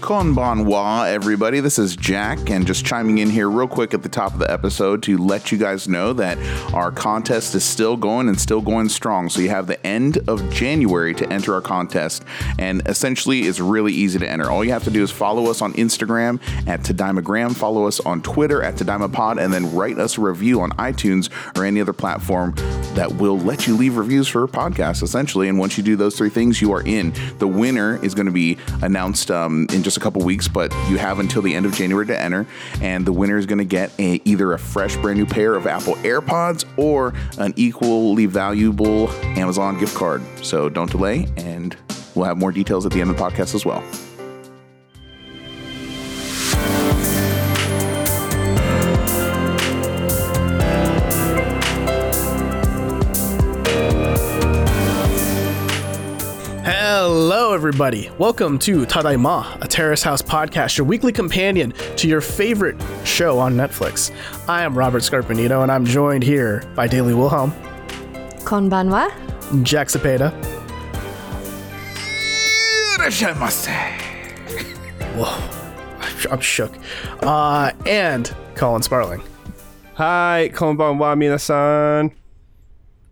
Konbanwa, everybody. This is Jack, and just chiming in here real quick at the top of the episode to let you guys know that our contest is still going and still going strong. So you have the end of January to enter our contest, and essentially it's really easy to enter. All you have to do is follow us on Instagram at Tadaimagram, follow us on Twitter at TadaimaPod, and then write us a review on iTunes or any other platform that will let you leave reviews for a podcast, essentially. And once you do those three things, you are in. The winner is going to be announced um, in just a couple weeks, but you have until the end of January to enter. And the winner is going to get a, either a fresh, brand new pair of Apple AirPods or an equally valuable Amazon gift card. So don't delay, and we'll have more details at the end of the podcast as well. Hello, everybody. Welcome to Tadaima, a Terrace House podcast, your weekly companion to your favorite show on Netflix. I am Robert Scarpanito, and I'm joined here by Daly Wilhelm, Konbanwa. Jack Cepeda, whoa, I'm shook, uh, and Colin Sparling. Hi, konbanwa minasan.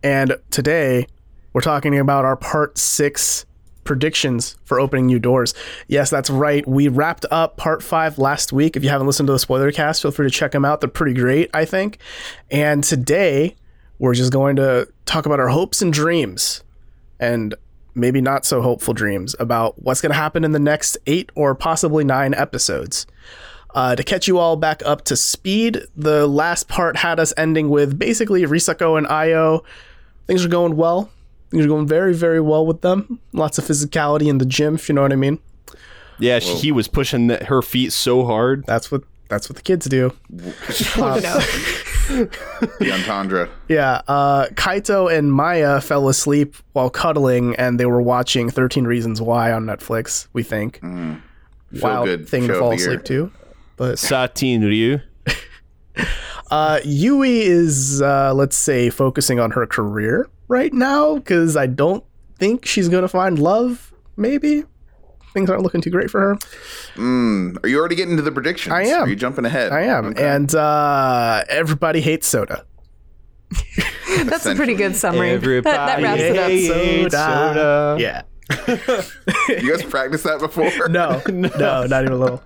And today, we're talking about our part six predictions for opening new doors. Yes, that's right. We wrapped up part five last week. If you haven't listened to the spoiler cast, feel free to check them out. They're pretty great, I think. And today, we're just going to talk about our hopes and dreams and maybe not so hopeful dreams about what's going to happen in the next eight or possibly nine episodes. Uh, to catch you all back up to speed, the last part had us ending with basically Risako and Io. Things are going well. Things are going very, very well with them. Lots of physicality in the gym, if you know what I mean. Yeah, she, he was pushing the, her feet so hard. That's what that's what the kids do. The entendre. Yeah, uh, Kaito and Maya fell asleep while cuddling, and they were watching Thirteen Reasons Why on Netflix. We think Feel wild good thing to fall asleep to. But Satin Ryu. uh, Yui is, uh, let's say, focusing on her career right now because I don't think she's gonna find love. Maybe things aren't looking too great for her. Are you already getting to the predictions? I am. Are you jumping ahead? I am, Okay. and uh, everybody hates soda. That's a pretty good summary. That, that wraps it up. hates soda. Yeah. you guys practiced that before? No, no, not even a little.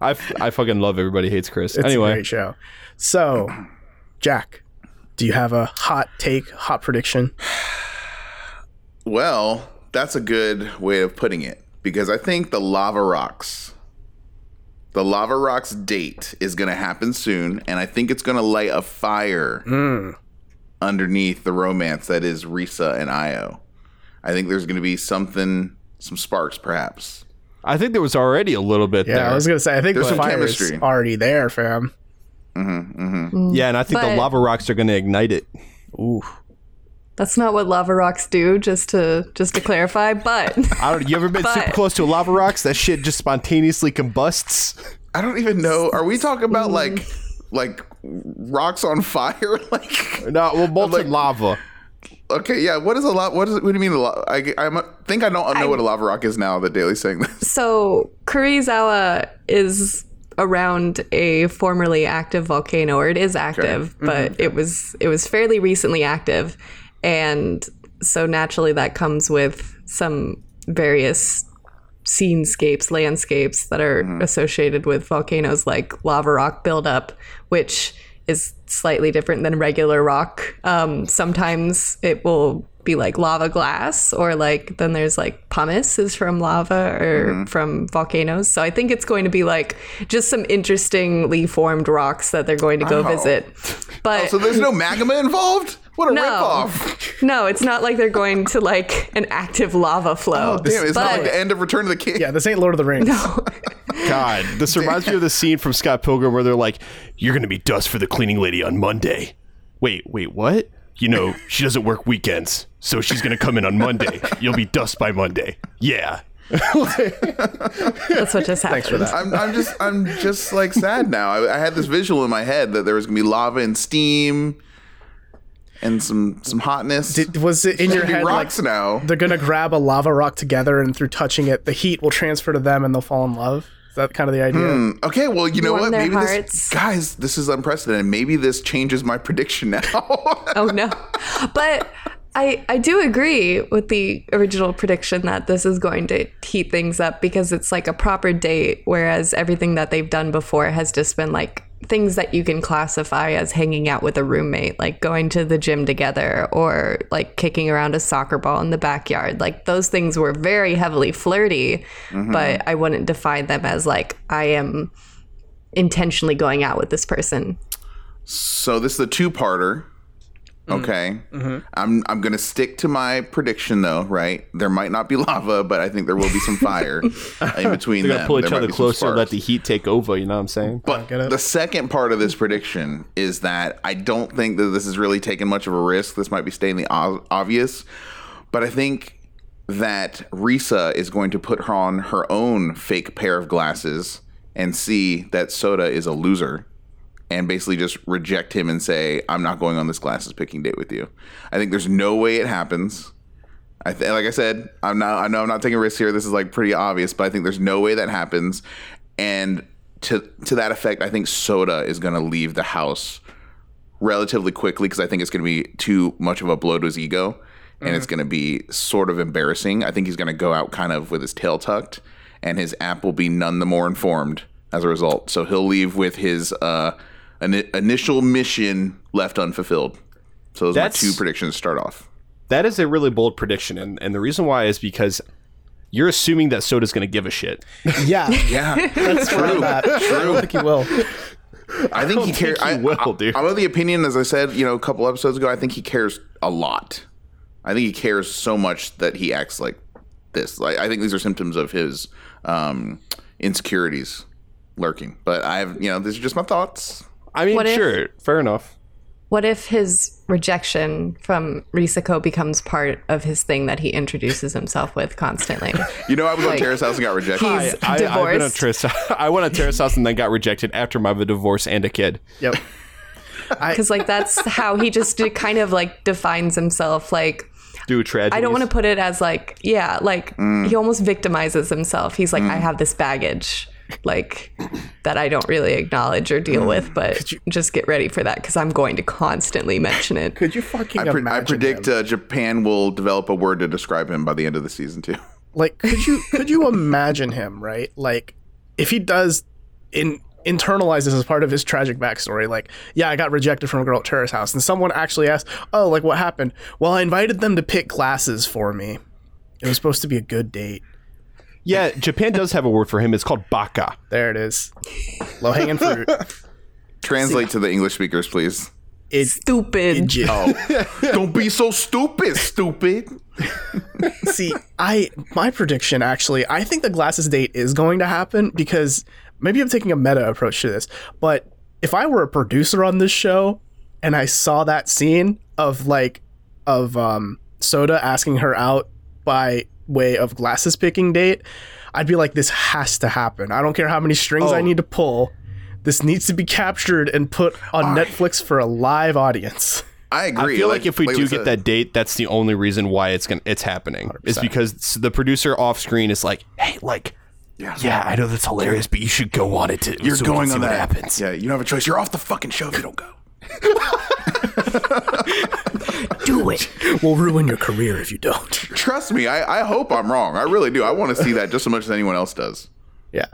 I, f- I fucking love Everybody Hates Chris. It's a great show. So, Jack, do you have a hot take, hot prediction? Well, that's a good way of putting it because I think the Lava Rocks, the Lava Rocks date is going to happen soon, and I think it's going to light a fire Hmm. underneath the romance that is Risa and Io. I think there's going to be something, some sparks, perhaps. I think there was already a little bit Yeah, there. I was gonna say I think There's the some fire is already there, fam. Mm-hmm, mm-hmm. Mm. yeah, and I think the lava rocks are going to ignite it. Ooh, That's not what lava rocks do. Just to just to clarify, but I don't. You ever been But- super close to a lava rocks? That shit just spontaneously combusts. I don't even know. Are we talking about mm. like, like rocks on fire? like, No, well, molten Like- lava. okay, yeah. What is a lot? What is? What do you mean? A lot? I, I think I don't know what a lava rock is now that Daly's saying this. so Karuizawa is around a formerly active volcano, or it is active, but it was it was fairly recently active, and so naturally that comes with some various scenescapes, landscapes that are associated with volcanoes, like lava rock buildup, which is slightly different than regular rock. Um, sometimes it will be like lava glass, or like then there's like pumice is from lava or mm-hmm. from volcanoes. So I think it's going to be like just some interestingly formed rocks that they're going to go Oh. visit. But oh, So there's no magma involved. What a No. ripoff! no, it's not like they're going to like an active lava oh, flow. Oh, Damn, it's not like the end of Return of the King. yeah, this ain't Lord of the Rings. No. God, this reminds me of the scene from Scott Pilgrim where they're like, "You're going to be dust for the cleaning lady on Monday." Wait, wait, what? You know, she doesn't work weekends, so she's going to come in on Monday. You'll be dust by Monday. Yeah. That's what just happened. Thanks for that. I'm, I'm just I'm just like sad now. I, I had this visual in my head that there was gonna be lava and steam. and some some hotness. Did, was it in your Be head like rocks now. they're gonna grab a lava rock together and through touching it, the heat will transfer to them and they'll fall in love? Is that kind of the idea? Hmm, okay, well, you know Warm what? Maybe hearts. this, guys, this is unprecedented. Maybe this changes my prediction now. Oh no. But I I do agree with the original prediction that this is going to heat things up because it's like a proper date, whereas everything that they've done before has just been like things that you can classify as hanging out with a roommate, like going to the gym together or like kicking around a soccer ball in the backyard. Like those things were very heavily flirty, mm-hmm. but I wouldn't define them as like I am intentionally going out with this person. so this is a two-parter. Mm. Okay, I'm I'm gonna stick to my prediction though. Right, there might not be lava, but I think there will be some fire in between They're them. gonna pull each There other closer, let the heat take over. You know what I'm saying? But get the second part of this prediction is that I don't think that this is really taking much of a risk. This might be stating the o- obvious, but I think that Risa is going to put her on her own fake pair of glasses and see that Soda is a loser and basically just reject him and say, I'm not going on this glasses picking date with you. I think there's no way it happens. I th- like I said, I'm not. I know I'm not taking risks here. This is like pretty obvious, but I think there's no way that happens. And to to that effect, I think Soda is going to leave the house relatively quickly because I think it's going to be too much of a blow to his ego, and it's going to be sort of embarrassing. I think he's going to go out kind of with his tail tucked, and his app will be none the more informed as a result. So he'll leave with his uh, ini initial mission left unfulfilled. So those That's- are my two predictions to start off. That is a really bold prediction, and, and the reason why is because you're assuming that Soda's going to give a shit. Yeah, Yeah, that's true. I don't think he will. I think he cares. think he I, will, I, dude. I'm of the opinion, as I said, you know, a couple episodes ago. I think he cares a lot. I think he cares so much that he acts like this. Like I think these are symptoms of his um, insecurities lurking. But I've, you know, these are just my thoughts. I mean, What if- sure, fair enough. What if his rejection from Risako becomes part of his thing that he introduces himself with constantly? You know, I was on Like, Terrace House and got rejected. He's I, I've been on divorced. Terrace. I went on Terrace House and then got rejected after my divorce and a kid. Yep. Because like that's how he just kind of like defines himself. Like Dude, tragedy. I don't want to put it as like yeah, like Mm. he almost victimizes himself. He's like I have this baggage like that I don't really acknowledge or deal with, but just get ready for that because I'm going to constantly mention it. Could you fucking I, pre- I predict him? uh, Japan will develop a word to describe him by the end of the season too. like could you could you imagine him right like if he does in internalize this as part of his tragic backstory like yeah i got rejected from a girl at terrace house and someone actually asked oh like what happened well i invited them to pick glasses for me it was supposed to be a good date Yeah, Japan does have a word for him. It's called baka. there it is low hanging fruit Translate to the English speakers, please. it, Stupid. it Don't be so stupid, stupid. See, I my prediction actually, I think the glasses date is going to happen because maybe I'm taking a meta approach to this, but if I were a producer on this show and I saw that scene of like of um Soda asking her out by way of glasses picking date, I'd be like this has to happen. I don't care how many strings I Oh. need to pull. This needs to be captured and put on Netflix for a live audience. I agree. I feel like, if we do said- get that date, that's the only reason why it's gonna it's happening. Is because the producer off screen is like, hey, like, yeah, yeah I know that's hilarious, but you should go on it. To, You're so going on what that. happens. Yeah, you don't have a choice. You're off the fucking show if you don't go. Do it. We'll ruin your career if you don't. Trust me, I, I hope I'm wrong. I really do. I want to see that just as much as anyone else does. Yeah.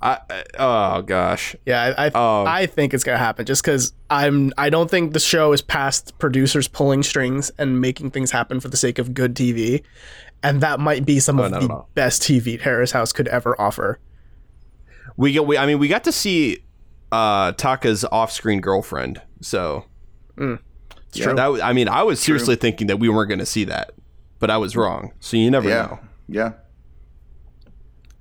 I, I, oh gosh, Yeah, I I, Um, I think it's gonna happen just because I'm I don't think the show is past producers pulling strings and making things happen for the sake of good TV, and that might be some of no, the no. best TV Terrace House could ever offer. we get. We, I mean, we got to see uh, Taka's off-screen girlfriend. So true. That was- I mean, I was seriously thinking that we weren't going to see that, but I was wrong. So you never Yeah, know. yeah.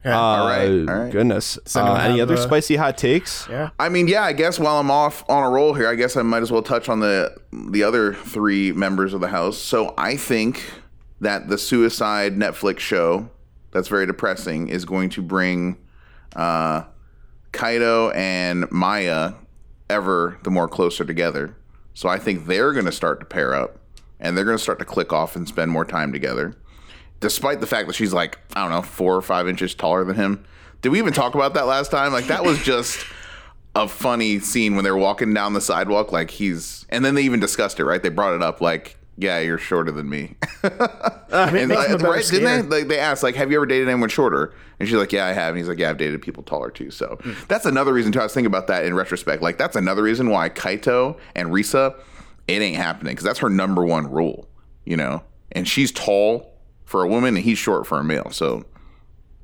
Yeah. Uh, All right, all right. Goodness. anyone Uh, any other uh, spicy hot takes? yeah, I mean, yeah. I guess while I'm off on a roll here, I guess I might as well touch on the the other three members of the house. So I think that the suicide Netflix show that's very depressing is going to bring uh, Kaito and Maya ever the more closer together. So I think they're going to start to pair up and they're going to start to click off and spend more time together. Despite the fact that she's like, I don't know, four or five inches taller than him. Did we even talk about that last time? Like, that was just a funny scene when they're walking down the sidewalk. Like, he's, and then they even discussed it, right? They brought it up, like, yeah, you're shorter than me. I mean, And, uh, right? Didn't they? Like, they asked, like, have you ever dated anyone shorter? And she's like, yeah, I have. And he's like, yeah, I've dated people taller too. So that's another reason too. I was thinking about that in retrospect. Like, that's another reason why Kaito and Risa, it ain't happening because that's her number one rule, you know. And she's tall for a woman and he's short for a male. So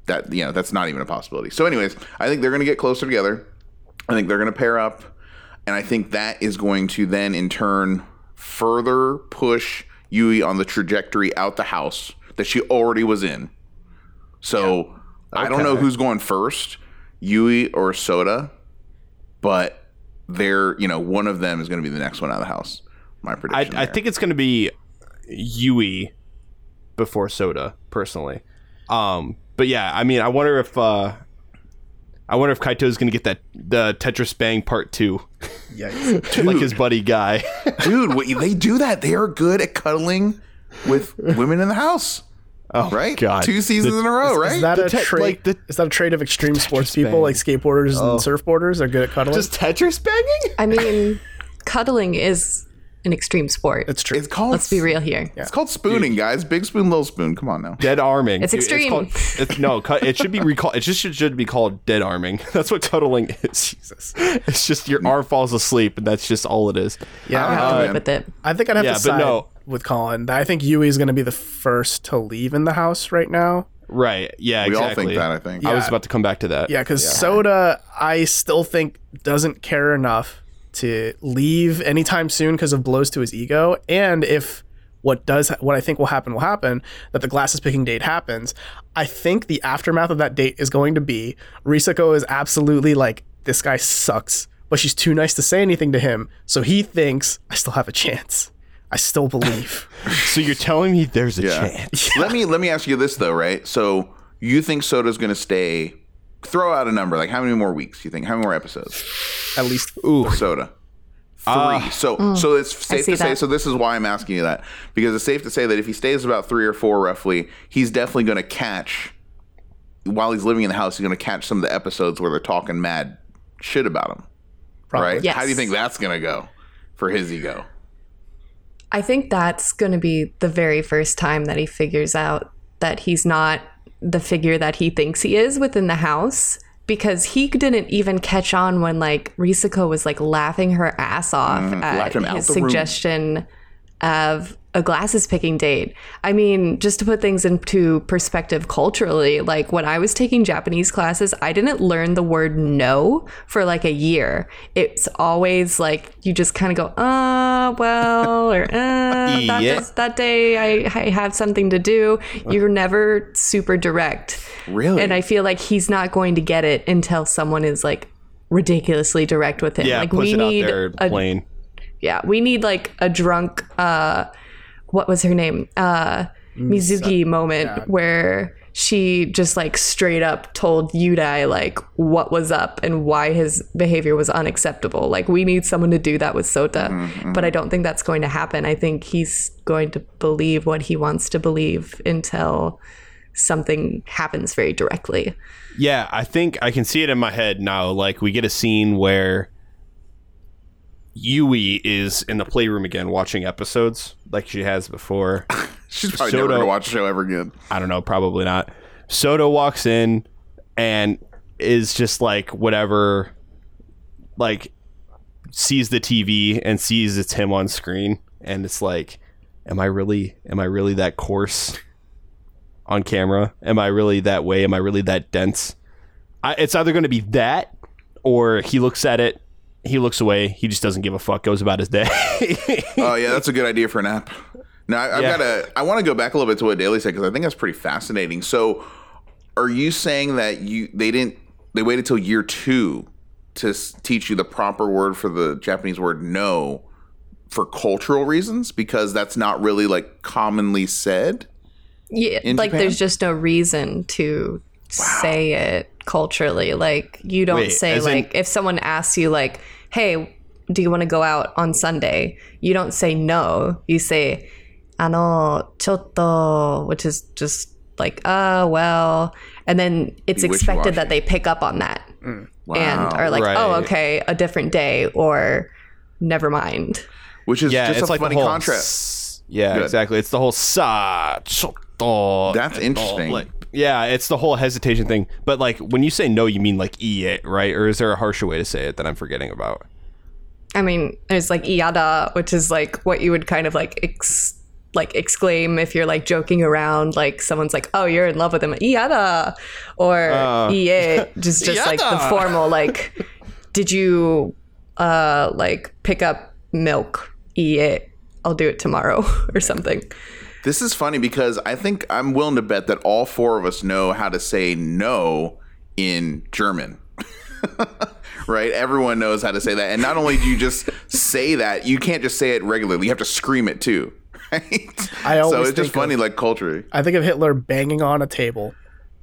that you know that's not even a possibility. So, anyways, I think they're going to get closer together. I think they're going to pair up, and I think that is going to then, in turn, further push Yui on the trajectory out the house that she already was in. So I don't know who's going first, Yui or Soda, but they're you know one of them is going to be the next one out of the house. My prediction. I there. think it's going to be Yui before Soda, personally. Um, but yeah, I mean, I wonder if uh, I wonder if Kaito's going to get that the Tetris Bang Part Two, Yikes. like his buddy guy. dude, what, they do that. They are good at cuddling with women in the house. oh Right? God, Two seasons The- in a row, right? Is that The a te- trait? like the- is that a trait of extreme sports bang. people, like skateboarders Oh. and surfboarders, are good at cuddling? just Tetris banging. I mean, cuddling is an extreme sport. it's true. it's called Let's be real here. It's called spooning, guys. Big spoon, little spoon. Come on now. Dead arming. It's extreme. called, it's, no, cu- it should be recalled. It just should, should be called dead arming. That's what cuddling is. Jesus. It's just your arm falls asleep, and that's just all it is. yeah, I I don't have to uh, live with it. I think I'd have Yeah, to but side no. with Colin. I think Yui is going to be the first to leave in the house right now. Right. Yeah. We all Exactly. think that, I think. I was about to come back to that. Yeah, because Soda, I still think doesn't care enough to leave anytime soon because of blows to his ego. And if what does what I think will happen will happen, that the glasses picking date happens, I think the aftermath of that date is going to be Risako is absolutely like this guy sucks, but she's too nice to say anything to him, so he thinks I still have a chance. I still believe. So you're telling me there's a Yeah. chance? let me let me ask you this though, right? So you think Soda's going to stay? Throw out a number. Like how many more weeks? You think? How many more episodes? At least Ooh. Soda. Ah. Three. so mm. so it's safe see to say. that. So this is why I'm asking you that because it's safe to say that if he stays about three or four roughly, he's definitely going to catch. While he's living in the house, he's going to catch some of the episodes where they're talking mad shit about him. Right? Yes. How do you think that's going to go for his ego? I think that's going to be the very first time that he figures out that he's not the figure that he thinks he is within the house because he didn't even catch on when like Risako was like laughing her ass off laughed at his the room. suggestion of a glasses picking date. I mean, just to put things into perspective culturally, like when I was taking Japanese classes, I didn't learn the word no for like a year. It's always like you just kind of go, uh, well, or uh, that, Yeah. does- that day I, I have something to do. You're never super direct. Really? And I feel like he's not going to get it until someone is like ridiculously direct with him. Yeah. like we need a plain. yeah, we need like a drunk uh what was her name? Uh mm, Mizuki moment where she just like straight up told Yudai like what was up and why his behavior was unacceptable. Like we need someone to do that with Sota. Mm-hmm, mm-hmm. But I don't think that's going to happen. I think he's going to believe what he wants to believe until something happens very directly. Yeah, I think I can see it in my head now. Like we get a scene where Yui is in the playroom again watching episodes like she has before. She's probably Soda- never going to watch the show ever again. I don't know, probably not. Soto walks in and is just like whatever like sees the TV and sees it's him on screen and it's like am I really am I really that coarse on camera? Am I really that way? Am I really that dense? I, it's either going to be that or he looks at it, he looks away, he just doesn't give a fuck, goes about his day. Oh yeah, that's a good idea for an app. Now I, I've Yeah. got to. I want to go back a little bit to what Daly said because I think that's pretty fascinating. So, are you saying that you they didn't they waited till year two to s- teach you the proper word for the Japanese word no for cultural reasons because that's not really like commonly said? Yeah, in like Japan? there's just no reason to say it culturally. Like you don't Wait, say as in- like if someone asks you like, "Hey, do you want to go out on Sunday? You don't say no. You say, ano, chotto, which is just like, uh, well. And then it's Be expected that they pick up on that and Wow. are like, Right. oh, okay, a different day or never mind. Which is Yeah, just it's a like funny the whole contrast. s- Yeah, Good. exactly. It's the whole sa chotto. That's interesting. Like, yeah, it's the whole hesitation thing. But like when you say no, you mean like e it, right? Or is there a harsher way to say it that I'm forgetting about? I mean, there's like iada, which is like what you would kind of like ex- like exclaim if you're like joking around, like someone's like, "Oh, you're in love with him," iada, or Uh. just just like the formal like, did you uh like pick up milk? Iye, I'll do it tomorrow or something. This is funny because I think I'm willing to bet that all four of us know how to say no in German. right? Everyone knows how to say that. And not only do you just say that, you can't just say it regularly. You have to scream it too. Right? I so always it's just think of- funny, like culturally. I think of Hitler banging on a table.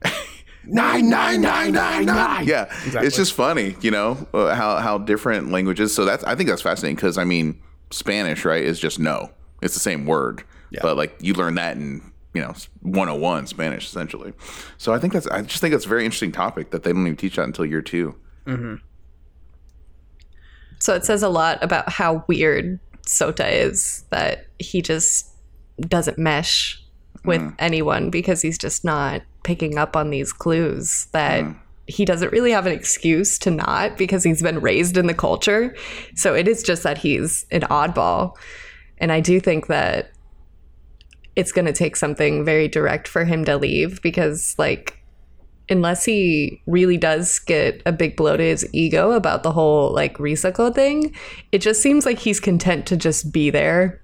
Nine, nine, nine, nine, nine. Yeah, it's just funny, you know, uh, how how different languages. So that's I think that's fascinating because I mean, Spanish, right, is just no. It's the same word, but like you learn that in you know 101 Spanish essentially. So I think that's I just think that's a very interesting topic that they don't even teach that until year two. Mm-hmm. So it says a lot about how weird Sota is that he just doesn't mesh with mm. anyone because he's just not picking up on these clues that mm. he doesn't really have an excuse to not because he's been raised in the culture. So it is just that he's an oddball. And I do think that it's going to take something very direct for him to leave because like unless he really does get a big blow to his ego about the whole like Risako thing, it just seems like he's content to just be there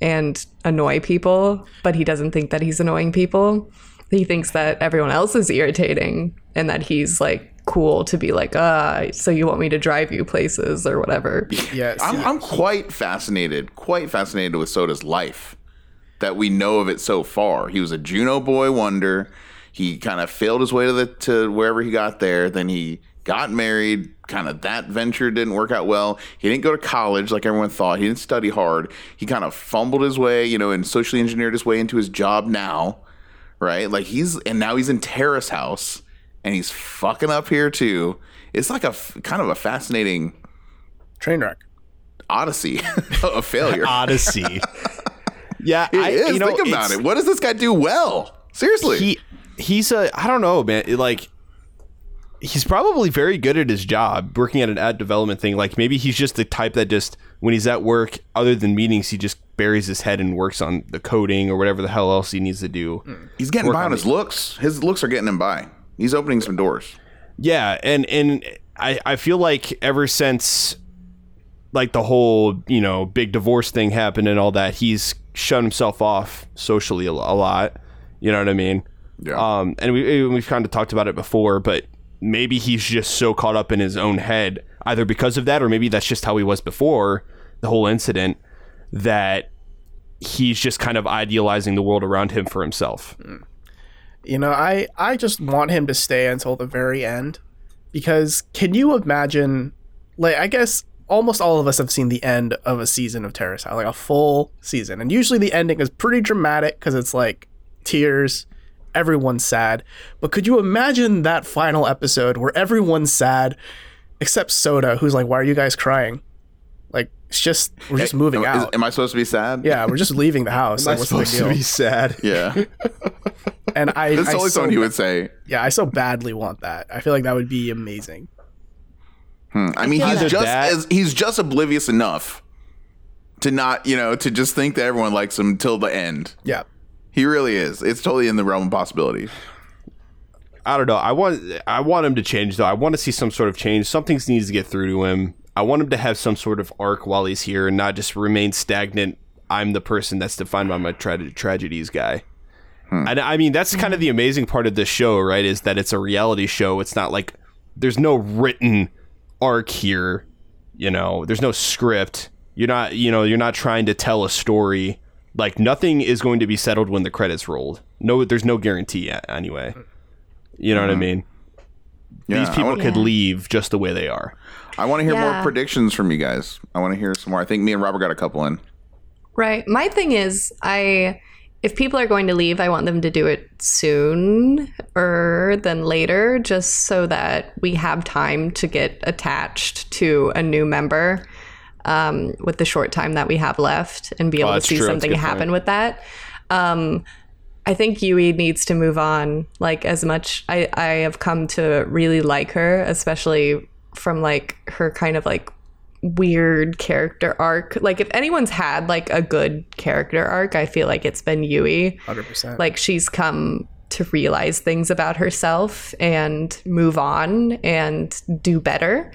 and annoy people, but he doesn't think that he's annoying people. He thinks that everyone else is irritating and that he's like cool to be like, ah, so you want me to drive you places or whatever. Yes. I'm I'm quite fascinated, quite fascinated with Soda's life that we know of it so far. He was a Juno boy wonder. He kind of failed his way to the to wherever he got there. Then he got married. Kind of that venture didn't work out well. He didn't go to college like everyone thought. He didn't study hard. He kind of fumbled his way, you know, and socially engineered his way into his job now, right? Like he's and now he's in Terrace House and he's fucking up here too. It's like a kind of a fascinating Train wreck. odyssey of failure. Odyssey. yeah, It I is. you know Think about it. What does this guy do well? Seriously. he he's a I don't know, man. Like he's probably very good at his job, working at an ad development thing. Like maybe he's just the type that just when he's at work, other than meetings, he just buries his head and works on the coding or whatever the hell else he needs to do. Hmm. He's getting work by on on his looks. His looks are getting him by. He's opening some doors. Yeah, and and I I feel like ever since like the whole you know big divorce thing happened and all that, he's shut himself off socially a, lot. You know what I mean? Yeah. Um, and we we've kind of talked about it before, but maybe he's just so caught up in his own head, either because of that or maybe that's just how he was before the whole incident, that he's just kind of idealizing the world around him for himself. You know, I I just want him to stay until the very end because can you imagine like I guess almost all of us have seen the end of a season of Terrace House, like a full season. And usually the ending is pretty dramatic cuz it's like tears, everyone's sad. But could you imagine that final episode where everyone's sad except Soda who's like why are you guys crying? Like it's just we're just moving Am- is- out. am I supposed to be sad? yeah, we're just leaving the house. Like, what's the big deal? sad. Yeah. And I, That's I only so something he would say. Yeah, I so badly want that. I feel like that would be amazing. Hmm. I mean, he's Either just as, he's just oblivious enough to not, you know, to just think that everyone likes him till the end. Yeah. He really is. It's totally in the realm of possibility. I don't know. I want I want him to change though. I want to see some sort of change. Something needs to get through to him. I want him to have some sort of arc while he's here and not just remain stagnant. I'm the person that's defined by my tra- tragedies guy. Hmm. And I mean that's kind of the amazing part of this show, right? Is that it's a reality show. It's not like there's no written arc here. You know, there's no script. You're not, you know, you're not trying to tell a story. Like nothing is going to be settled when the credits rolled. No, there's no guarantee a- anyway. You know what I mm-hmm. mean? Yeah, These people want- could leave just the way they are. I want to hear more predictions from you guys. I want to hear some more. I think me and Robert got a couple in. Right. My thing is, I if people are going to leave, I want them to do it sooner than later, just so that we have time to get attached to a new member um, with the short time that we have left and be able to Oh, see true. Something happen point. with that. Um, I think Yui needs to move on. Like as much I I have come to really like her, especially from like her kind of like weird character arc. Like if anyone's had like a good character arc, I feel like it's been Yui. 100%. Like she's come to realize things about herself and move on and do better,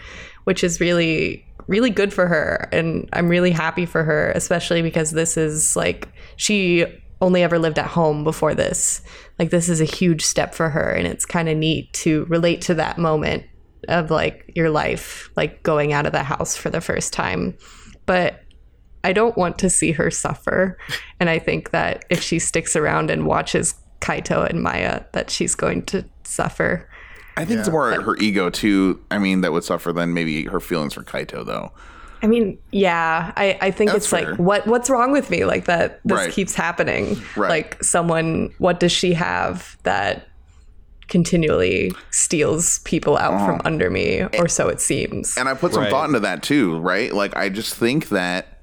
which is really really good for her and I'm really happy for her, especially because this is like she only ever lived at home before this. Like this is a huge step for her and it's kind of neat to relate to that moment of like your life, like going out of the house for the first time. But I don't want to see her suffer. And I think that if she sticks around and watches Kaito and Maya, that she's going to suffer. I think it's more her ego too. I mean, that would suffer than maybe her feelings for Kaito, though. I mean, yeah, I, I think That's it's fair. like what what's wrong with me? Like that this Right. keeps happening. Right. Like someone what does she have that continually steals people out from oh. under me, or so it seems. And I put some Right. thought into that too, right? Like, I just think that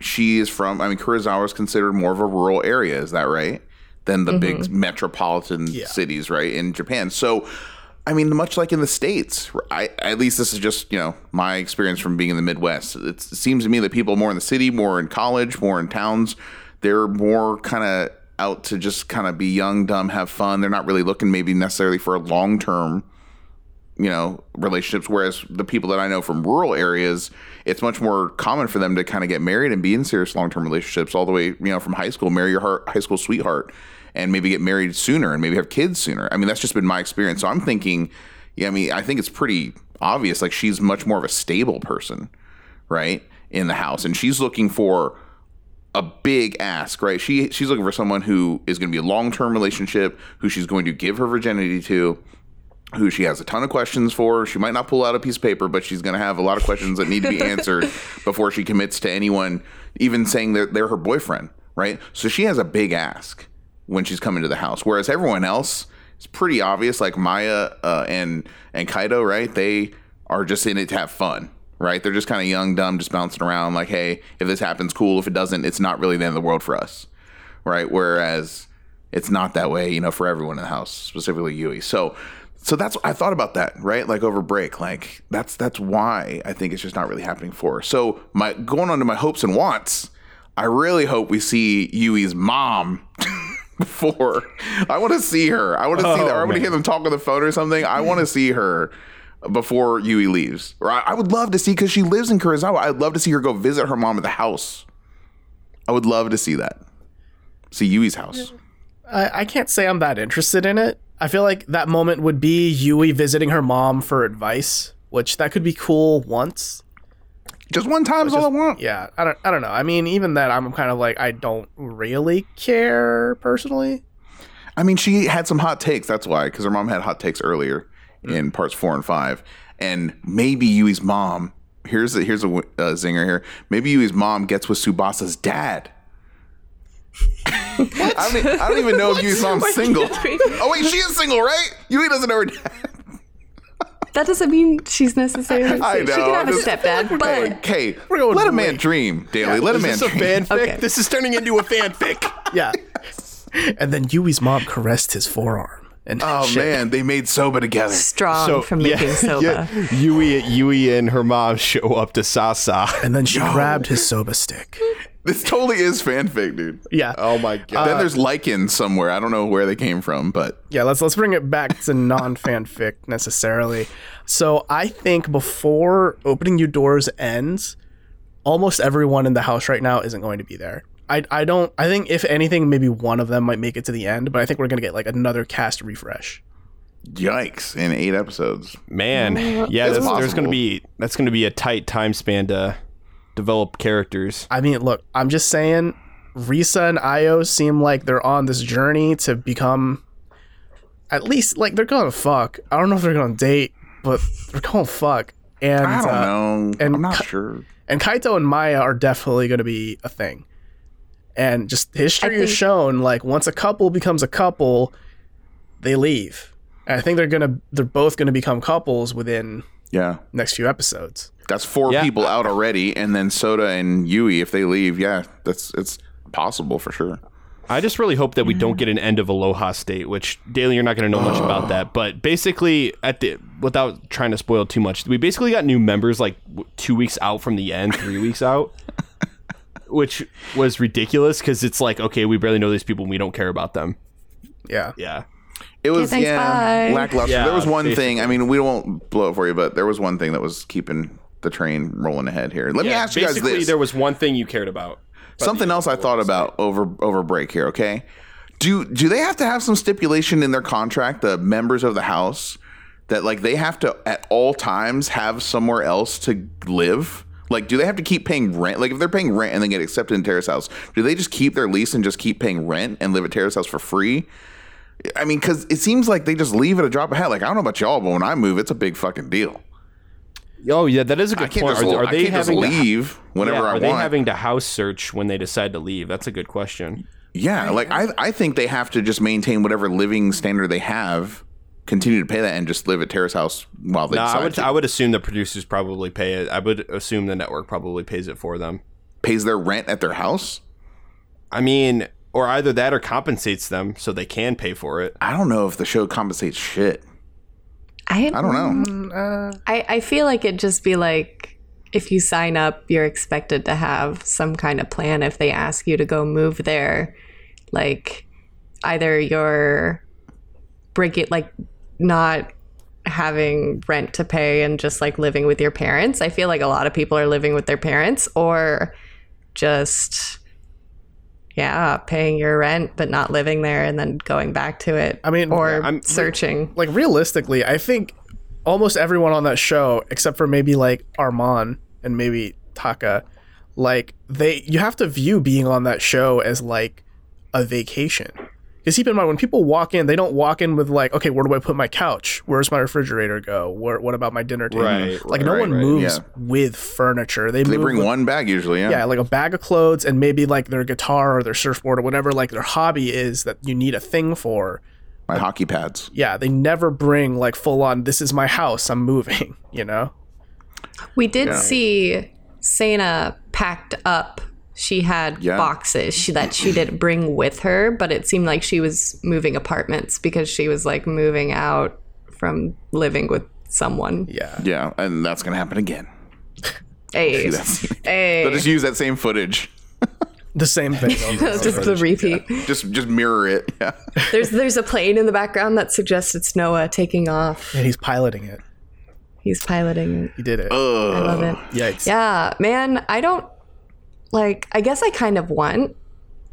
she is from. I mean, Karuizawa is considered more of a rural area. Is that right? Than the big mm-hmm. metropolitan cities, right? In Japan. So, I mean, much like in the states, I at least this is just you know my experience from being in the Midwest. It's, it seems to me that people more in the city, more in college, more in towns, they're more kind of out to just kind of be young, dumb, have fun. They're not really looking maybe necessarily for a long term you know relationships whereas the people that i know from rural areas it's much more common for them to kind of get married and be in serious long-term relationships all the way you know from high school. Marry your heart, high school sweetheart and maybe get married sooner and maybe have kids sooner. I mean that's just been my experience. So i'm thinking yeah i mean i think it's pretty obvious like she's much more of a stable person right in the house. And she's looking for a big ask, right? She she's looking for someone who is going to be a long term relationship, who she's going to give her virginity to, who she has a ton of questions for. She might not pull out a piece of paper, but she's going to have a lot of questions that need to be answered before she commits to anyone, even saying that they're her boyfriend, right? So she has a big ask when she's coming to the house, whereas everyone else is pretty obvious. Like Maya uh, and and Kaito, right? They are just in it to have fun. Right, they're just kind of young, dumb, just bouncing around. Like, hey, if this happens, cool. If it doesn't, it's not really the end of the world for us right? Whereas it's not that way, you know, for everyone in the house, specifically Yui. So, so that's I thought about that, right? Like over break, like that's that's why I think it's just not really happening for her. So, my going on to my hopes and wants, I really hope we see Yui's mom. Before I want to see her, I want to see Oh, that. I want to hear them talk on the phone or something. I want to see her before Yui leaves. Or I, I would love to see because she lives in Karuizawa. I'd love to see her go visit her mom at the house. I would love to see that. See Yui's house. I, I can't say I'm that interested in it. I feel like that moment would be Yui visiting her mom for advice, which that could be cool once. Just one time is all I want. Yeah, I don't I don't know. I mean, even that I'm kind of like I don't really care personally. I mean, she had some hot takes. That's why, because her mom had hot takes earlier in parts four and five, and maybe Yui's mom. Here's a here's a uh, zinger here. Maybe Yui's mom gets with Tsubasa's dad. I, don't, I don't even know if Yui's mom's single. Oh wait, she is single, right? Yui doesn't know her dad. That doesn't mean she's necessarily. I know. She know, can have I'm a just- stepdad, but Okay, going let a way- man dream, Daly. Let a man this a dream. fanfic? Okay. This is turning into a fanfic. Yeah. and then Yui's mom caressed his forearm. And Oh shit. man, they made soba together. strong from making soba. yeah, Yui, Yui and her mom show up to Sasa. And then she grabbed his soba stick. This totally is fanfic, dude. Yeah. Oh my god! Uh, then there's lichens somewhere. I don't know where they came from, but Yeah, let's let's bring it back to non fanfic necessarily. So I think before opening you doors ends, almost everyone in the house right now isn't going to be there. I I don't I think if anything, maybe one of them might make it to the end, but I think we're gonna get like another cast refresh. yikes! In eight episodes, Man, yeah, that's, there's gonna be that's gonna be a tight time span to develop characters. I mean, look, I'm just saying Risa and Io seem like they're on this journey to become at least like they're gonna fuck. I don't know if they're gonna date, but they're going to fuck. And I don't uh, know. and I'm not Ka- sure. and Kaito and Maya are definitely going to be a thing. And just history I has shown like once a couple becomes a couple, they leave. And I think they're gonna they're both gonna become couples within Yeah. next few episodes. That's four Yeah. people out already, and then Soda and Yui, if they leave, yeah, that's it's possible for sure. I just really hope that we don't mm. get an end of Aloha State, which Daly, you're not going to know much about that. But basically, at the without trying to spoil too much, we basically got new members like two weeks out from the end, three weeks out, which was ridiculous because it's like, okay, we barely know these people, and we don't care about them. Yeah. Yeah, It was thanks, yeah bye. lackluster. Yeah, there was one basically. thing. I mean, we won't blow it for you, but there was one thing that was keeping the train rolling ahead here. Let me ask you guys Basically, this: there was one thing you cared about. something else I thought about over over break here. Okay, do do they have to have some stipulation in their contract, the members of the house, that like they have to at all times have somewhere else to live? Like, do they have to keep paying rent? Like, if they're paying rent and they get accepted in Terrace House, do they just keep their lease and just keep paying rent and live at Terrace House for free? I mean, because it seems like they just leave at a drop of hat. Like, I don't know about y'all, but when I move, it's a big fucking deal. Oh yeah, that is a good point. just, Are, are I they having to- leave whenever yeah, I are they having to house search when they decide to leave? That's a good question. Yeah, like I, I think they have to just maintain whatever living standard they have, continue to pay that, and just live at Terrace House while they No, decide I would to. I would assume the producers probably pay it. I would assume the network probably pays it for them. pays their rent at their house. I mean, or either that or compensates them so they can pay for it. I don't know if the show compensates shit. I I don't know. Mm, uh, I, I feel like it'd just be like if you sign up, you're expected to have some kind of plan if they ask you to go move there. Like either you're break it like not having rent to pay and just like living with your parents. I feel like a lot of people are living with their parents or just yeah, paying your rent but not living there and then going back to it. I mean, or I'm- searching. like realistically, I think almost everyone on that show, except for maybe like Armand and maybe Taka, like they you have to view being on that show as like a vacation. Because keep in mind, when people walk in, they don't walk in with like, okay, where do I put my couch? Where's my refrigerator go? Where, what about my dinner table? Right, like right, no one right, moves yeah. with furniture. They, They bring with- one bag usually. Yeah. yeah, like a bag of clothes and maybe like their guitar or their surfboard or whatever like their hobby is that you need a thing for. My hockey pads. Yeah, they never bring like full on this is my house, I'm moving, you know? We did see Sana packed up. She had Yeah. boxes she, that she didn't bring with her, but it seemed like she was moving apartments because she was like moving out from living with someone. Yeah. Yeah, and that's gonna happen again. Hey, That's- hey. They'll just use that same footage. The same thing. just the repeat. Just just mirror it. Yeah. There's there's a plane in the background that suggests it's Noah taking off. and he's piloting it. He's piloting it. He did it. I love it. Yikes. Yeah, man, I don't like I guess I kind of want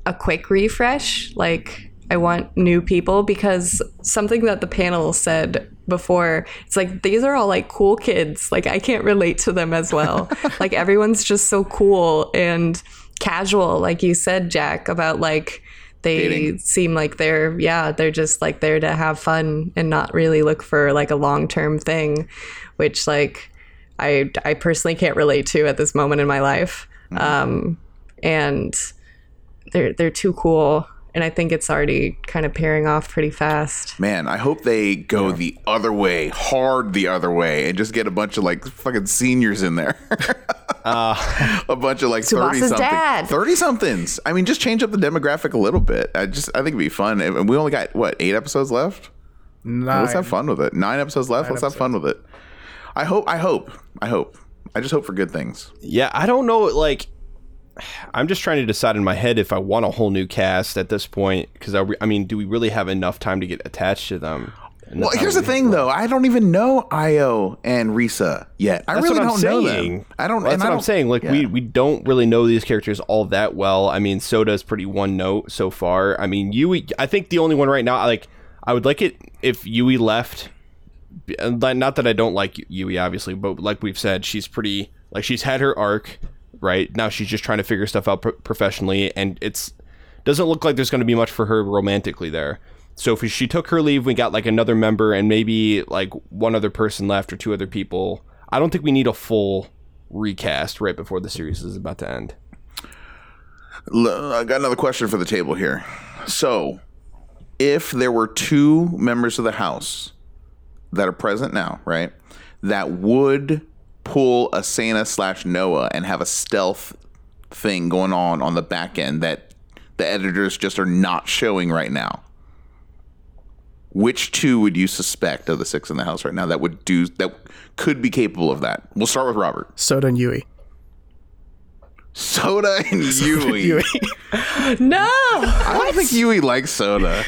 a quick refresh. Like I want new people because something that the panel said before, it's like these are all like cool kids. Like I can't relate to them as well. like everyone's just so cool and casual like you said Jack about like they Dating. seem like they're yeah, they're just like there to have fun and not really look for like a long-term thing, which like I I personally can't relate to at this moment in my life. Um, and they're they're too cool, and I think it's already kind of pairing off pretty fast. Man, I hope they go the other way, hard the other way, and just get a bunch of like fucking seniors in there. a bunch of like thirty something, thirty somethings. I mean, just change up the demographic a little bit. I just, I think it'd be fun. And we only got what eight episodes left. Nine. Let's have fun with it. Nine episodes left. Let's have fun with it. I hope. I hope. I hope. I just hope for good things. Yeah, I don't know. Like, I'm just trying to decide in my head if I want a whole new cast at this point. Because I, re- I mean, do we really have enough time to get attached to them? Well, that's here's the thing, though. I don't even know Io and Risa yet. I That's really what I'm don't know saying. them. I don't. Well, that's what I'm don't- saying. Like yeah. we we don't really know these characters all that well. I mean, Soda's pretty one note so far. I mean, Yui. I think the only one right now. Like, I would like it if Yui left. Not that I don't like Yui, obviously, but like we've said, she's pretty. Like she's had her arc. Right now, she's just trying to figure stuff out pro- professionally, and it's doesn't look like there's going to be much for her romantically there. So if she took her leave, we got like another member and maybe like one other person left or two other people. I don't think we need a full recast right before the series is about to end. I got another question for the table here. So, if there were two members of the House that are present now, right, that would pull a Santa slash Noah and have a stealth thing going on on the back end that the editors just are not showing right now, which two would you suspect of the six in the House right now that would do that could be capable of that? We'll start with Robert. Soda and Yui. Soda and Yui. Yui. No. I don't think Yui likes soda.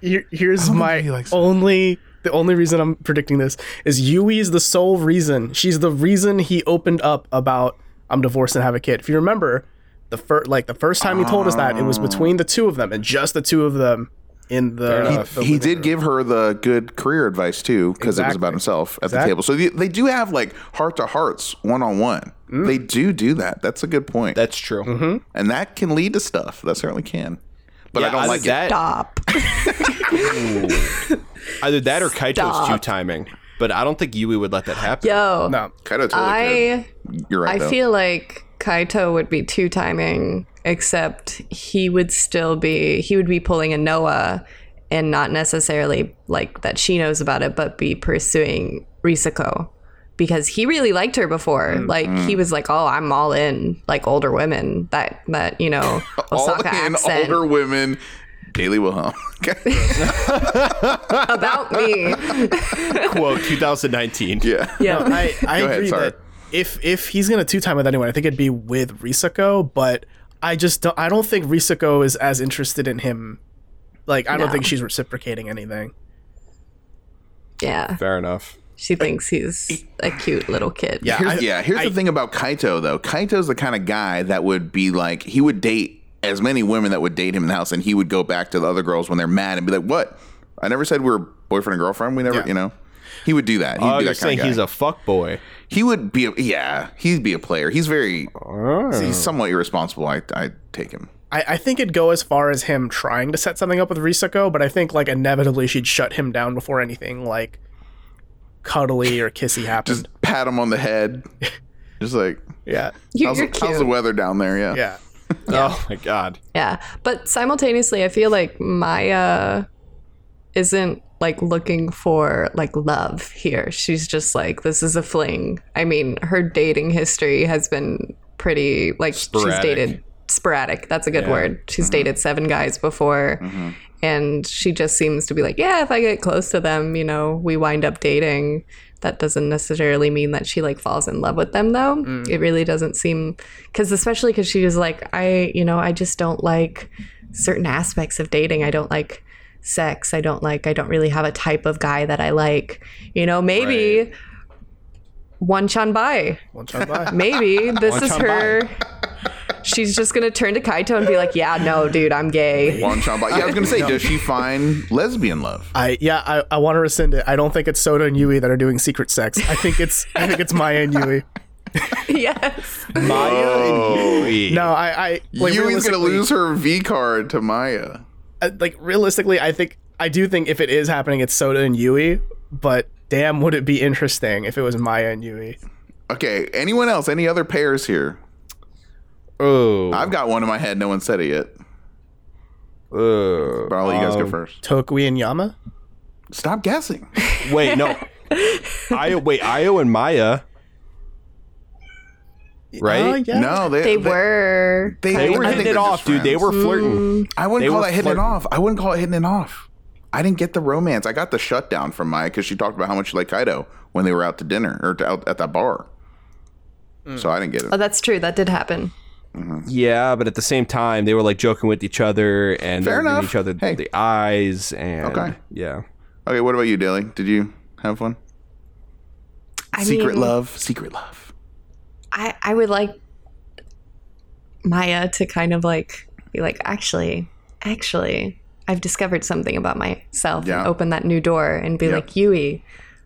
Here, here's my he likes only the only reason I'm predicting this is Yui's the sole reason. She's the reason he opened up about I'm divorced and have a kid. If you remember, the first like the first time he told us that it was between the two of them and just the two of them in the, the he did room. give her the good career advice too because it was about himself at the table so they, they do have like heart to hearts one-on-one Mm. they do do that that's a good point That's true. Mm-hmm. and that can lead to stuff that certainly can but i don't either like it that, Stop. Either that or Kaito's Stop. two timing. But I don't think Yui would let that happen. Yo. No. Kaito totally I could. you're right I though. feel like Kaito would be two timing, except he would still be he would be pulling a Noah and not necessarily like that she knows about it, but be pursuing Risako. Because he really liked her before. Mm-hmm. Like he was like, Oh, I'm all in like older women. That that, you know, all Osaka in accent older women Daly Wilhelm about me. Quote 2019. yeah Yeah. I, I Go ahead, agree sorry. that if if he's gonna two time with anyone, I think it'd be with Risako, but I just don't I don't think Risako is as interested in him. Like I don't think she's reciprocating anything. yeah. Fair enough. She thinks he's a cute little kid. Yeah, Here's, I- yeah, here's the thing about Kaito though. Kaito's the kind of guy that would be like he would date as many women that would date him in the house, and he would go back to the other girls when they're mad and be like, "What? I never said we were boyfriend and girlfriend. We never, Yeah. you know." He would do that. He'd Oh, be you're that kind saying of guy. he's a fuck boy. he would be. A, yeah, he'd be a player. He's very. Oh. He's somewhat irresponsible. I I take him. I, I think it'd go as far as him trying to set something up with Risako, but I think like inevitably she'd shut him down before anything like cuddly or kissy happened. Just pat him on the head. Just like yeah. You, how's, you're the- how's the weather down there? Yeah. Yeah. Oh my god. Yeah, but simultaneously, I feel like Maya isn't like looking for like love here. She's just like, this is a fling. I mean, her dating history has been pretty like Sporadic. she's dated sporadic. That's a good word. She's mm-hmm. dated seven guys before. Mm-hmm. And she just seems to be like, yeah, if I get close to them, you know, we wind up dating. That doesn't necessarily mean that she like falls in love with them though. Mm. It really doesn't seem cuz especially cuz she was like I, you know, I just don't like certain aspects of dating. I don't like sex. I don't like I don't really have a type of guy that I like. You know, maybe one chan bai. One shot by. Maybe this is Chan her She's just gonna turn to Kaito and be like, "Yeah, no, dude, I'm gay." Juan Chamba. Yeah, I was gonna say, does she find lesbian love? I yeah, I, I want to rescind it. I don't think it's Soda and Yui that are doing secret sex. I think it's I think it's Maya and Yui. yes. Maya and Yui. No, I I like, Yui's gonna lose her V card to Maya. uh, like realistically, I think I do think if it is happening, it's Soda and Yui. But damn, would it be interesting if it was Maya and Yui? Okay, anyone else? Any other pairs here? Oh. I've got one in my head. No one said it yet. Uh, But I'll let you guys go um, first. Tokui and Yama. Stop guessing. Wait, no. Io, wait, Io and Maya. Right? Oh, yeah. No, they, They were They, They were I hitting think it they're off, just dude. They friends. were flirting. I wouldn't they call were that hitting it flirting. off. I wouldn't call it hitting it off. I didn't get the romance. I got the shutdown from Maya because she talked about how much she liked Kaito when they were out to dinner or to, out at that bar. So I didn't get it. Oh, that's true. That did happen. Mm-hmm. Yeah, but at the same time, they were like joking with each other and Fair they were giving each other Hey. the eyes and Okay. yeah. Okay, what about you, Daly? Did you have one? I secret mean, love, secret love. I I would like Maya to kind of like be like, actually, actually, I've discovered something about myself Yeah. and open that new door and be Yeah. like, Yui,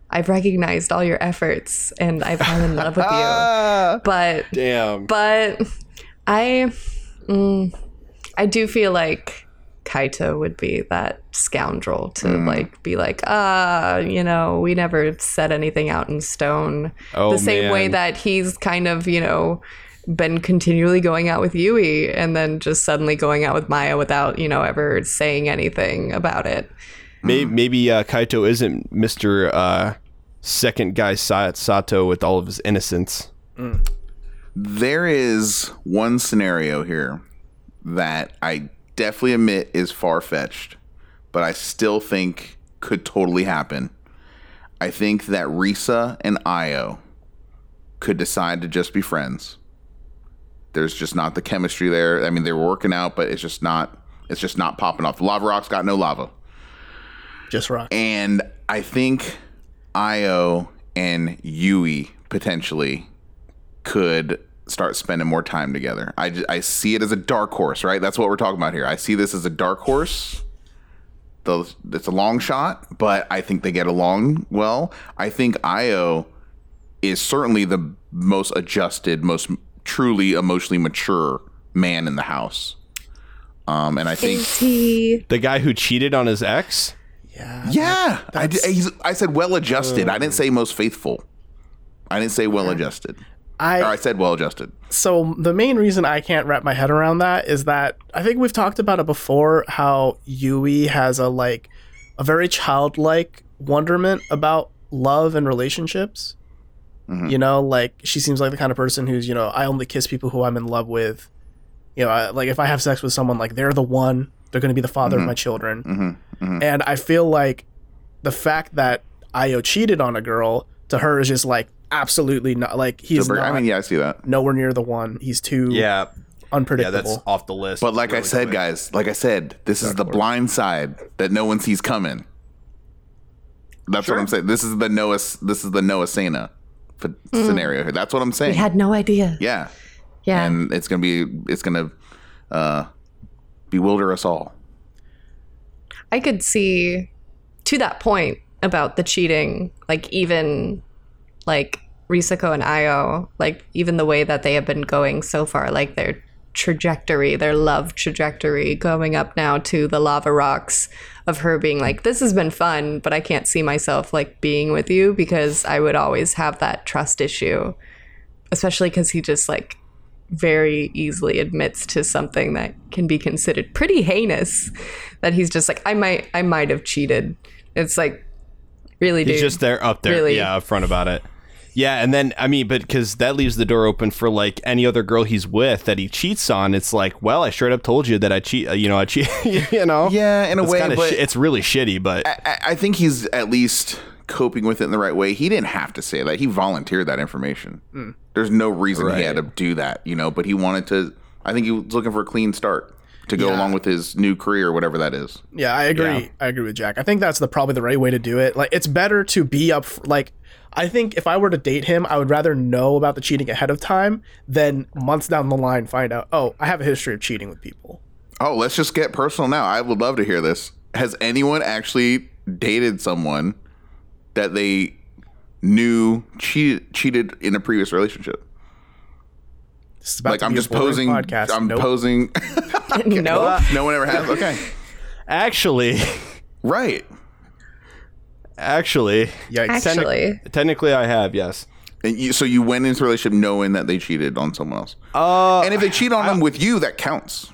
I've recognized all your efforts and I've fallen in love with you. But Damn. but I mm, I do feel like Kaito would be that scoundrel to Mm. like be like, ah, you know, we never set anything out in stone. Oh, the same way that he's kind of, you know, been continually going out with Yui and then just suddenly going out with Maya without, you know, ever saying anything about it. Maybe, maybe uh, Kaito isn't Mister uh, Second Guy Sa- Sato with all of his innocence. There is one scenario here that I definitely admit is far fetched, but I still think could totally happen. I think that Risa and Io could decide to just be friends. There's just not the chemistry there. I mean, they were working out, but it's just not. It's just not popping off. The lava rock's got no lava. Just rock. And I think Io and Yui potentially could start spending more time together. I, I see it as a dark horse, right? That's what we're talking about here. I see this as a dark horse. The, it's a long shot, but I think they get along well. I think Io is certainly the most adjusted, most truly emotionally mature man in the house. Um, and I think he? The guy who cheated on his ex. Yeah, Yeah. he's, I said well adjusted. I didn't say most faithful. I didn't say well adjusted. I Or I said well adjusted. so the main reason I can't wrap my head around that is that I think we've talked about it before how Yui has a like a very childlike wonderment about love and relationships. Mm-hmm. You know, like she seems like the kind of person who's, you know, I only kiss people who I'm in love with. You know, I, like if I have sex with someone, like they're the one, they're going to be the father of mm-hmm. my children. Mm-hmm. And I feel like the fact that Io cheated on a girl to her is just like absolutely not like he's Super- not I mean, yeah, I see that. nowhere near the one. He's too Yeah, unpredictable. off the list. But like I said, guys, like I said, this is the blind side that no one sees coming. That's what I'm saying. This is the Noah. This is the Noah Seina f- scenario here. That's what I'm saying. We had no idea. yeah, Yeah. and it's gonna be. It's gonna uh, bewilder us all. I could see to that point about the cheating, like even like Risako and Io, like even the way that they have been going so far, like their trajectory, their love trajectory going up now to the lava rocks of her being like, This has been fun, but I can't see myself like being with you because I would always have that trust issue. Especially because he just like very easily admits to something that can be considered pretty heinous that he's just like i might i might have cheated it's like really dude He's just there up there, Really? yeah, up front about it. Yeah, and then I mean, but because that leaves the door open for like any other girl he's with that he cheats on. It's like, well, I straight up told you that I cheat. uh, You know, I cheat. you know, Yeah, in a it's way, kinda but- shi- it's really shitty. But I, I think he's at least coping with it in the right way. He didn't have to say that. He volunteered that information. There's no reason he had to do that, you know. But he wanted to. I think he was looking for a clean start to go Yeah. along with his new career, whatever that is. yeah, I agree. Yeah. I agree with Jack. I think that's the probably the right way to do it. Like it's better to be up like I think if I were to date him, I would rather know about the cheating ahead of time than months down the line find out, "Oh, I have a history of cheating with people." Oh, let's just get personal now. I would love to hear this. Has anyone actually dated someone that they knew cheated cheated in a previous relationship? This is about Like to I'm be just boring posing. podcast. I'm Nope. posing. no no one ever has. Okay, actually, right. actually, Yikes. actually technically, I have yes. And you, so you went into a relationship knowing that they cheated on someone else. Uh, And if they cheat on them with you, that counts.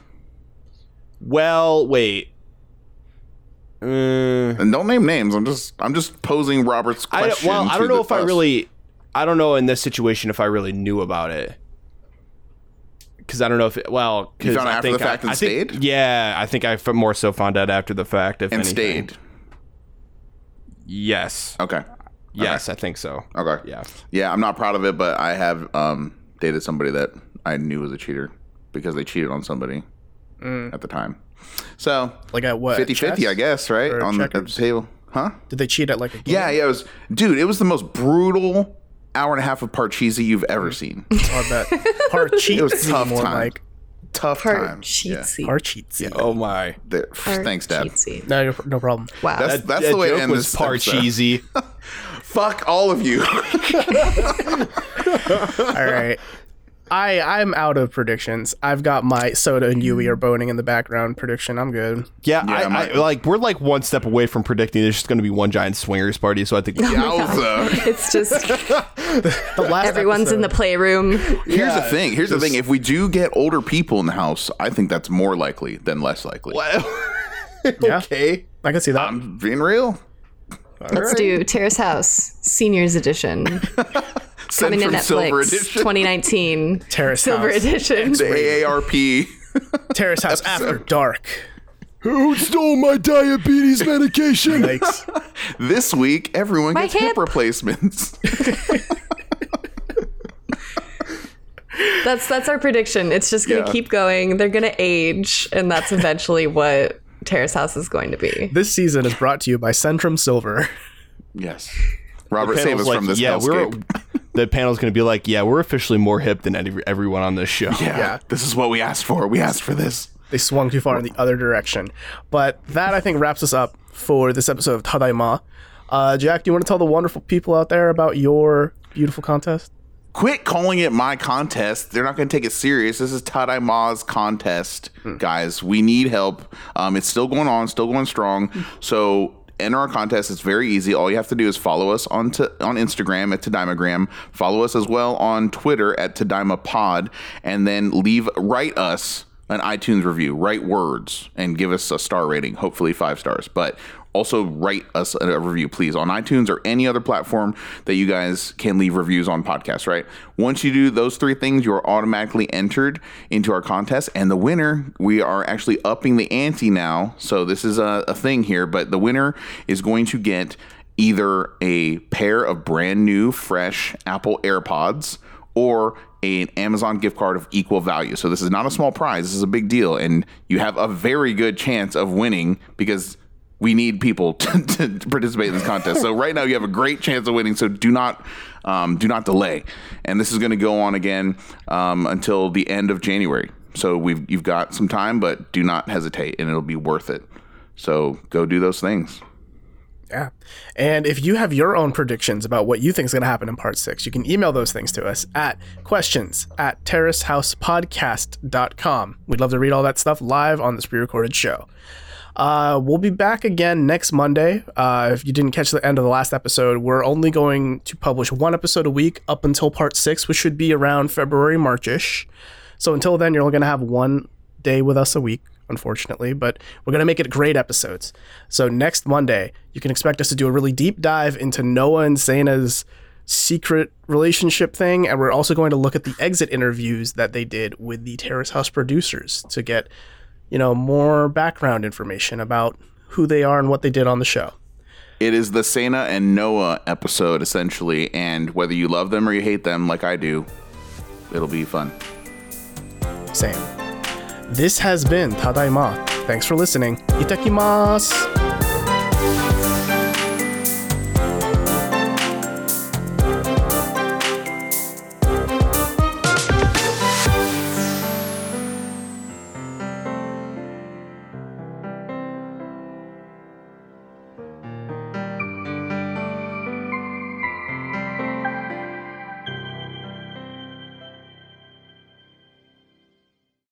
well, wait. Uh, And don't name names. I'm just I'm just posing Robert's I question. well, I don't know the if I really, I don't know in this situation if I really knew about it. Because I don't know if it, well, because found I after think the fact I, and I think- stayed? Yeah, I think I more so found out after the fact. If and anything. stayed. Yes, Okay. yes, I think so. Okay. Yeah, Yeah, I'm not proud of it, but I have um, dated somebody that I knew was a cheater because they cheated on somebody Mm. at the time. So like at what? 50 50, I guess, right? Or On the, at the table. Huh? Did they cheat at like a game? Yeah, yeah. It was, dude, it was the most brutal hour and a half of Parcheesi you've ever mm-hmm. seen. Oh, I bet. Parcheesi. It was tough time. like Tough part time. cheatsy Parcheesi. Oh my, The- Thanks, Dad. cheatsy. No, no- no problem. wow That's that's the way to joke end was this part episode. Fuck all of you. All right. I I'm out of predictions. I've got my Soda and Yui are boning in the background prediction. I'm good. Yeah, Yeah, I, my- I, like we're like one step away from predicting there's just going to be one giant swingers party. So I think Yowza. It's just The last everyone's in the playroom. Here's the thing. Here's the thing. If we do get older people in the house, I think that's more likely than less likely. Yeah. okay. I can see that. I'm being real. Let's do Terrace House Seniors Edition Send coming to Netflix Silver Edition. 2019 Terrace Silver House. Edition. The AARP. Terrace House after dark. Who stole my diabetes medication? Yikes. This week, everyone My gets hip hip. replacements. That's that's our prediction. It's just gonna Yeah. keep going. They're gonna age, and that's eventually what Terrace House is going to be. This season is brought to you by Centrum Silver. yes. Robert, The save us panel's from this yeah, we're hellscape. The panel's going to be like, yeah, we're officially more hip than any, everyone on this show. Yeah, Yeah. This is what we asked for. We asked for this. They swung too far in the other direction. But that I think wraps us up for this episode of Tadaima. Uh, Jack, do you want to tell the wonderful people out there about your beautiful contest? Quit calling it my contest. They're not going to take it serious. This is Tadaima's contest, guys. We need help. Um, it's still going on, still going strong. So enter our contest. It's very easy. All you have to do is follow us on to, on Instagram at Tadaimagram. Follow us as well on Twitter at TadaimaPod, and then leave write us an iTunes review. Write words and give us a star rating. Hopefully five stars, but also write us a review, please, on iTunes or any other platform that you guys can leave reviews on podcasts, right? Once you do those three things, you are automatically entered into our contest. And the winner, we are actually upping the ante now. So this is a, a thing here, but the winner is going to get either a pair of brand new, fresh Apple AirPods or an Amazon gift card of equal value. So this is not a small prize. This is a big deal. And you have a very good chance of winning because we need people to, to participate in this contest. So right now you have a great chance of winning. So do not um, do not delay. And this is going to go on again um, until the end of January. So we've you've got some time, but do not hesitate, and it'll be worth it. So go do those things. Yeah. And if you have your own predictions about what you think is going to happen in part six, you can email those things to us at questions at terracehousepodcast.com. We'd love to read all that stuff live on this pre recorded show. Uh, we'll be back again next Monday. Uh, if you didn't catch the end of the last episode, we're only going to publish one episode a week up until part six, which should be around February, Marchish. So until then, you're only going to have one day with us a week, unfortunately, but we're going to make it great episodes. So next Monday, you can expect us to do a really deep dive into Noah and Seina's secret relationship thing, and we're also going to look at the exit interviews that they did with the Terrace House producers to get, you know, more background information about who they are and what they did on the show. It is the Seina and Noah episode essentially, and whether you love them or you hate them, like I do, it'll be fun. Same. This has been Tadaima. Thanks for listening. Itakimasu.